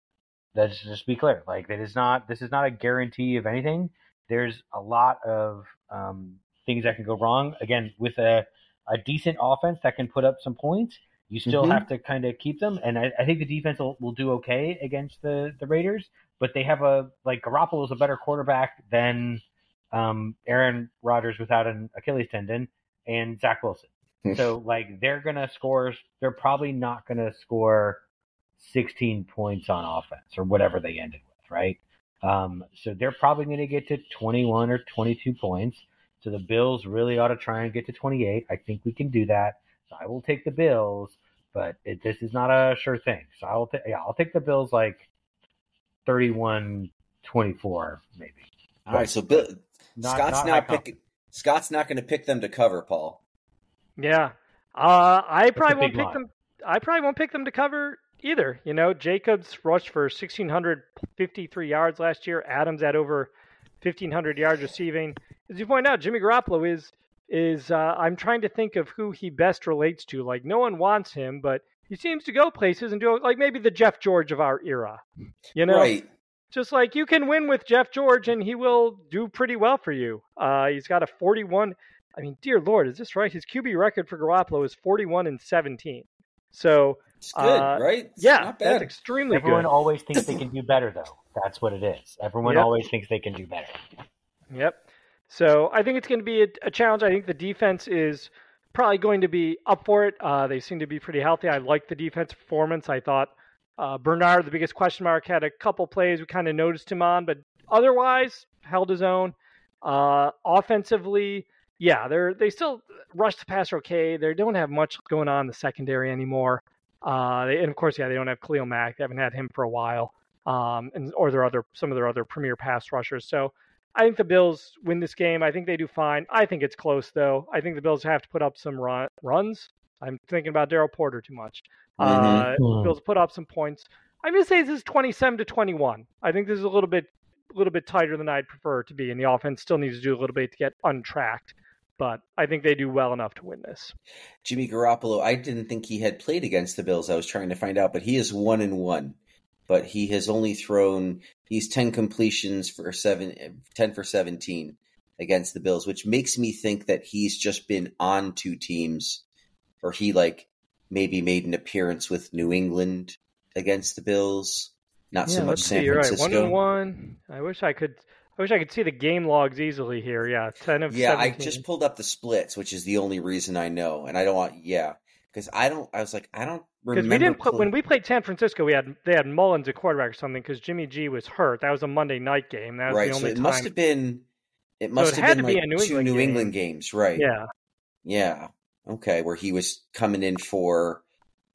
Let's just be clear. Like that is not this is not a guarantee of anything. There's a lot of um, things that can go wrong. Again, with a a decent offense that can put up some points, you still mm-hmm. have to kind of keep them. And I, I think the defense will, will, do okay against the, the Raiders, but they have a like Garoppolo is a better quarterback than um, Aaron Rodgers without an Achilles tendon and Zach Wilson. Hmm. so like they're gonna score. They're probably not gonna score 16 points on offense or whatever they ended with, right? Um, so they're probably going to get to 21 or 22 points. So the Bills really ought to try and get to 28. I think we can do that. So I will take the Bills, but it, this is not a sure thing. So I'll take yeah, I'll take the Bills like 31 24 maybe. All right, so Bill, not, Scott's not not picking Scott's not going to pick them to cover, Paul. Yeah. Uh, I probably won't pick line. them I probably won't pick them to cover either. You know, Jacobs rushed for 1653 yards last year. Adams at over 1500 yards receiving as you point out, Jimmy Garoppolo is is uh, I'm trying to think of who he best relates to. Like no one wants him, but he seems to go places and do like maybe the Jeff George of our era. You know, right? Just like you can win with Jeff George and he will do pretty well for you. Uh, he's got a 41. I mean, dear Lord, is this right? His QB record for Garoppolo is 41 and 17. So it's good, uh, right? It's yeah, that's extremely good. Everyone good. always thinks they [laughs] can do better, though. That's what it is. Everyone yep. always thinks they can do better. Yep. So I think it's going to be a, a, challenge. I think the defense is probably going to be up for it. Uh, they seem to be pretty healthy. I like the defense performance. I thought uh, Bernard, the biggest question mark, had a couple plays we kind of noticed him on, but otherwise held his own. Uh, offensively, yeah, they're they still rush the passer okay. They don't have much going on in the secondary anymore. Uh, they, and of course, yeah, they don't have Khalil Mack. They haven't had him for a while, um, and or their other some of their other premier pass rushers. So I think the Bills win this game. I think they do fine. I think it's close though. I think the Bills have to put up some run, runs. I'm thinking about Daryl Porter too much. Mm-hmm. Uh, Bills put up some points. I'm gonna say this is 27 to 21. I think this is a little bit a little bit tighter than I'd prefer it to be, and the offense still needs to do a little bit to get untracked. But I think they do well enough to win this. Jimmy Garoppolo, I didn't think he had played against the Bills. I was trying to find out, but he is one and one but he has only thrown he's 10 completions for 7 10 for 17 against the Bills, which makes me think that he's just been on two teams or he like maybe made an appearance with New England against the Bills, not yeah, so much San see, Francisco. Right. One and one. I wish I could I wish I could see the game logs easily here. Yeah, 10 of Yeah, 17. I just pulled up the splits, which is the only reason I know. And I don't want yeah, cuz I don't I was like I don't because we didn't put when we played San Francisco, we had they had Mullens at quarterback or something because Jimmy G was hurt. That was a Monday night game. That was right, the only so it time. must have been. It must so it have been like New two England New game. England games, right? Yeah, yeah, okay. Where he was coming in for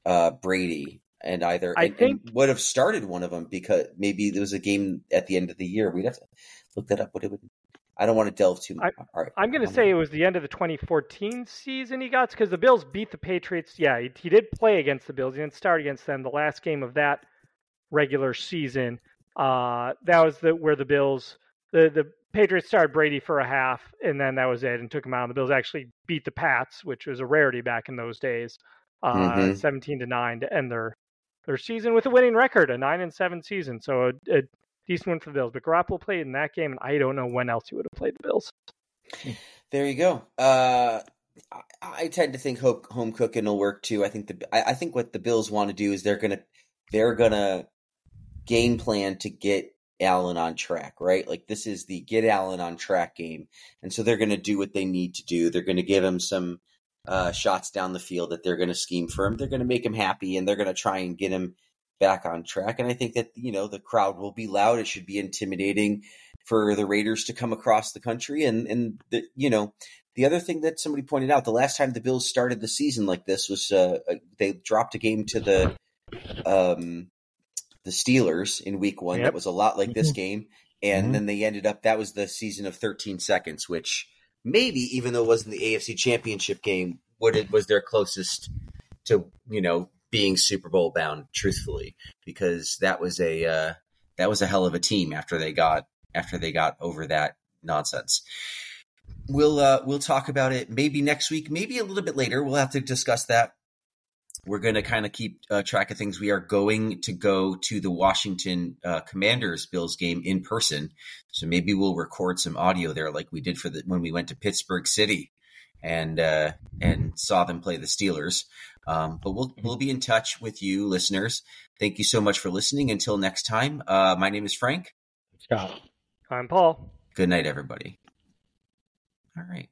uh, Brady, and either I and, think and would have started one of them because maybe there was a game at the end of the year. We'd have to look that up. What it would I don't want to delve too much. I, All right. I'm going to say it was the end of the 2014 season he got because the Bills beat the Patriots. Yeah, he, he, did play against the Bills. He didn't start against them. The last game of that regular season, uh, that was the where the Bills the the Patriots started Brady for a half, and then that was it, and took him out. And the Bills actually beat the Pats, which was a rarity back in those days, uh, mm-hmm. 17 to nine to end their their season with a winning record, a nine and seven season, so a, a decent win for the Bills. But Garoppolo played in that game, and I don't know when else he would have played the Bills. There you go. Uh, I, I, tend to think home home cooking will work too. I think the I, I think what the Bills want to do is they're gonna they're gonna game plan to get Allen on track, right? Like this is the get Allen on track game, and so they're to do what they need to do. They're to give him some uh, shots down the field that they're going to scheme for him. They're going to make him happy, and they're going to try and get him back on track. And I think that you know the crowd will be loud. It should be intimidating for the Raiders to come across the country, and and the, you know the other thing that somebody pointed out, the last time the Bills started the season like this was uh, they dropped a game to the um, the Steelers in week one. Yep. That was a lot like this mm-hmm. game. And mm-hmm. then they ended up, that was the season of 13 seconds, which maybe, even though it wasn't the AFC championship game, what it was their closest to, you know, being Super Bowl bound, truthfully, because that was a, uh, that was a hell of a team after they got, after they got over that nonsense. We'll, uh, we'll talk about it maybe next week, maybe a little bit later. We'll have to discuss that we're going to kind of keep uh, track of things. We are going to go to the Washington uh, Commanders Bills game in person, so maybe we'll record some audio there, like we did for the when we went to Pittsburgh City and uh, and saw them play the Steelers. Um, but we'll we'll be in touch with you, listeners. Thank you so much for listening. Until next time, uh, my name is Frank. Scott. I'm Paul. Good night, everybody. All right.